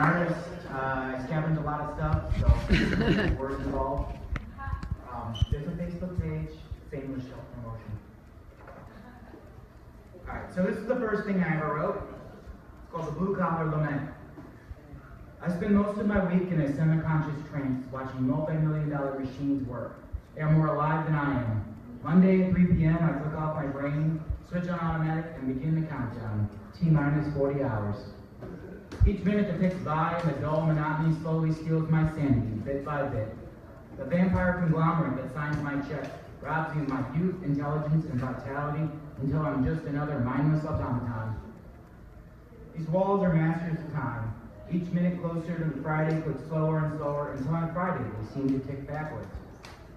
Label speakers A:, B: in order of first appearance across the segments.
A: artist. Uh, I scavenge a lot of stuff, so words involved. Um, there's a Facebook page, Shameless Self Promotion. Alright, so this is the first thing I ever wrote. It's called The Blue Collar Lament. I spend most of my week in a semi-conscious trance watching multi-million dollar machines work. They are more alive than I am. Monday at 3 p.m., I click off my brain, switch on automatic, and begin the countdown. T minus 40 hours. Each minute that ticks by, the dull monotony slowly steals my sanity, bit by bit. The vampire conglomerate that signs my check robs me of my youth, intelligence, and vitality until I'm just another mindless automaton. These walls are masters of time. Each minute closer to the Friday clicks slower and slower until on Friday they seem to tick backwards.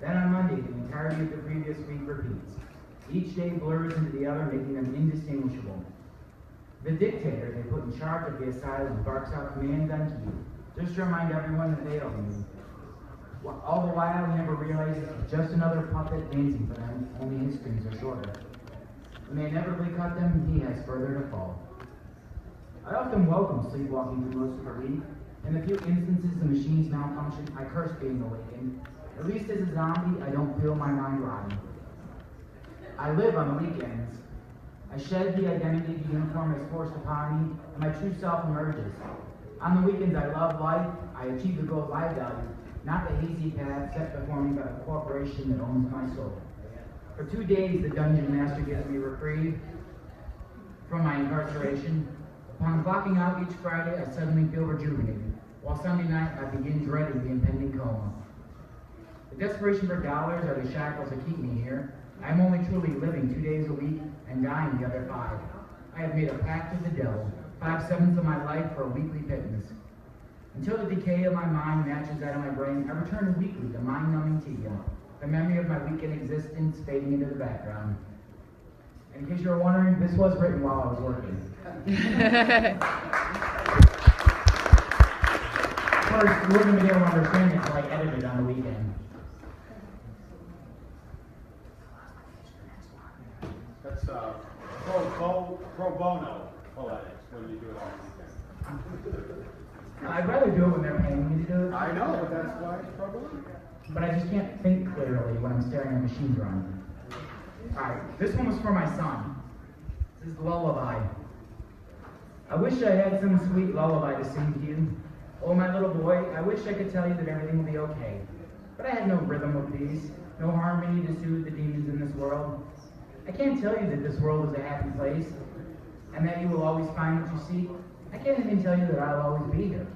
A: Then on Monday, the entirety of the previous week repeats. Each day blurs into the other, making them indistinguishable. The dictator they put in charge of the asylum barks out commands on key, just to remind everyone that they me. Wh- All the while, he never realizes it's just another puppet dancing for them, only his strings are shorter. When they inevitably cut them, he has further to fall. I often welcome sleepwalking through most of the week. In the few instances the machines malfunction, I curse being awakened. At least as a zombie, I don't feel my mind rotting. I live on the weekends. I shed the identity the uniform has forced upon me, and my true self emerges. On the weekends, I love life. I achieve the goals I value, not the hazy path set before me by the corporation that owns my soul. For two days, the dungeon master gives me reprieve from my incarceration. Upon clocking out each Friday, I suddenly feel rejuvenated, while Sunday night I begin dreading the impending coma. The desperation for dollars are the shackles that keep me here. I am only truly living two days a week and dying the other five. I have made a pact with the devil, five sevenths of my life for a weekly pittance. Until the decay of my mind matches that of my brain, I return weekly to mind-numbing tedium, the memory of my weekend existence fading into the background. In case you were wondering, this was written while I was working. Course, you wouldn't be able to understand it until I edited on the weekend.
B: That's uh, pro, pro, pro bono poetics when you do it on weekend.
A: I'd rather do it when they're paying me to do it.
B: I know, but that's why it's pro bono.
A: But I just can't think clearly when I'm staring at machines running. Alright, this one was for my son. This is Lullaby. I wish I had some sweet lullaby to sing to you. Oh, my little boy, I wish I could tell you that everything will be okay. But I had no rhythm of peace, no harmony to soothe the demons in this world. I can't tell you that this world is a happy place, and that you will always find what you seek. I can't even tell you that I'll always be here.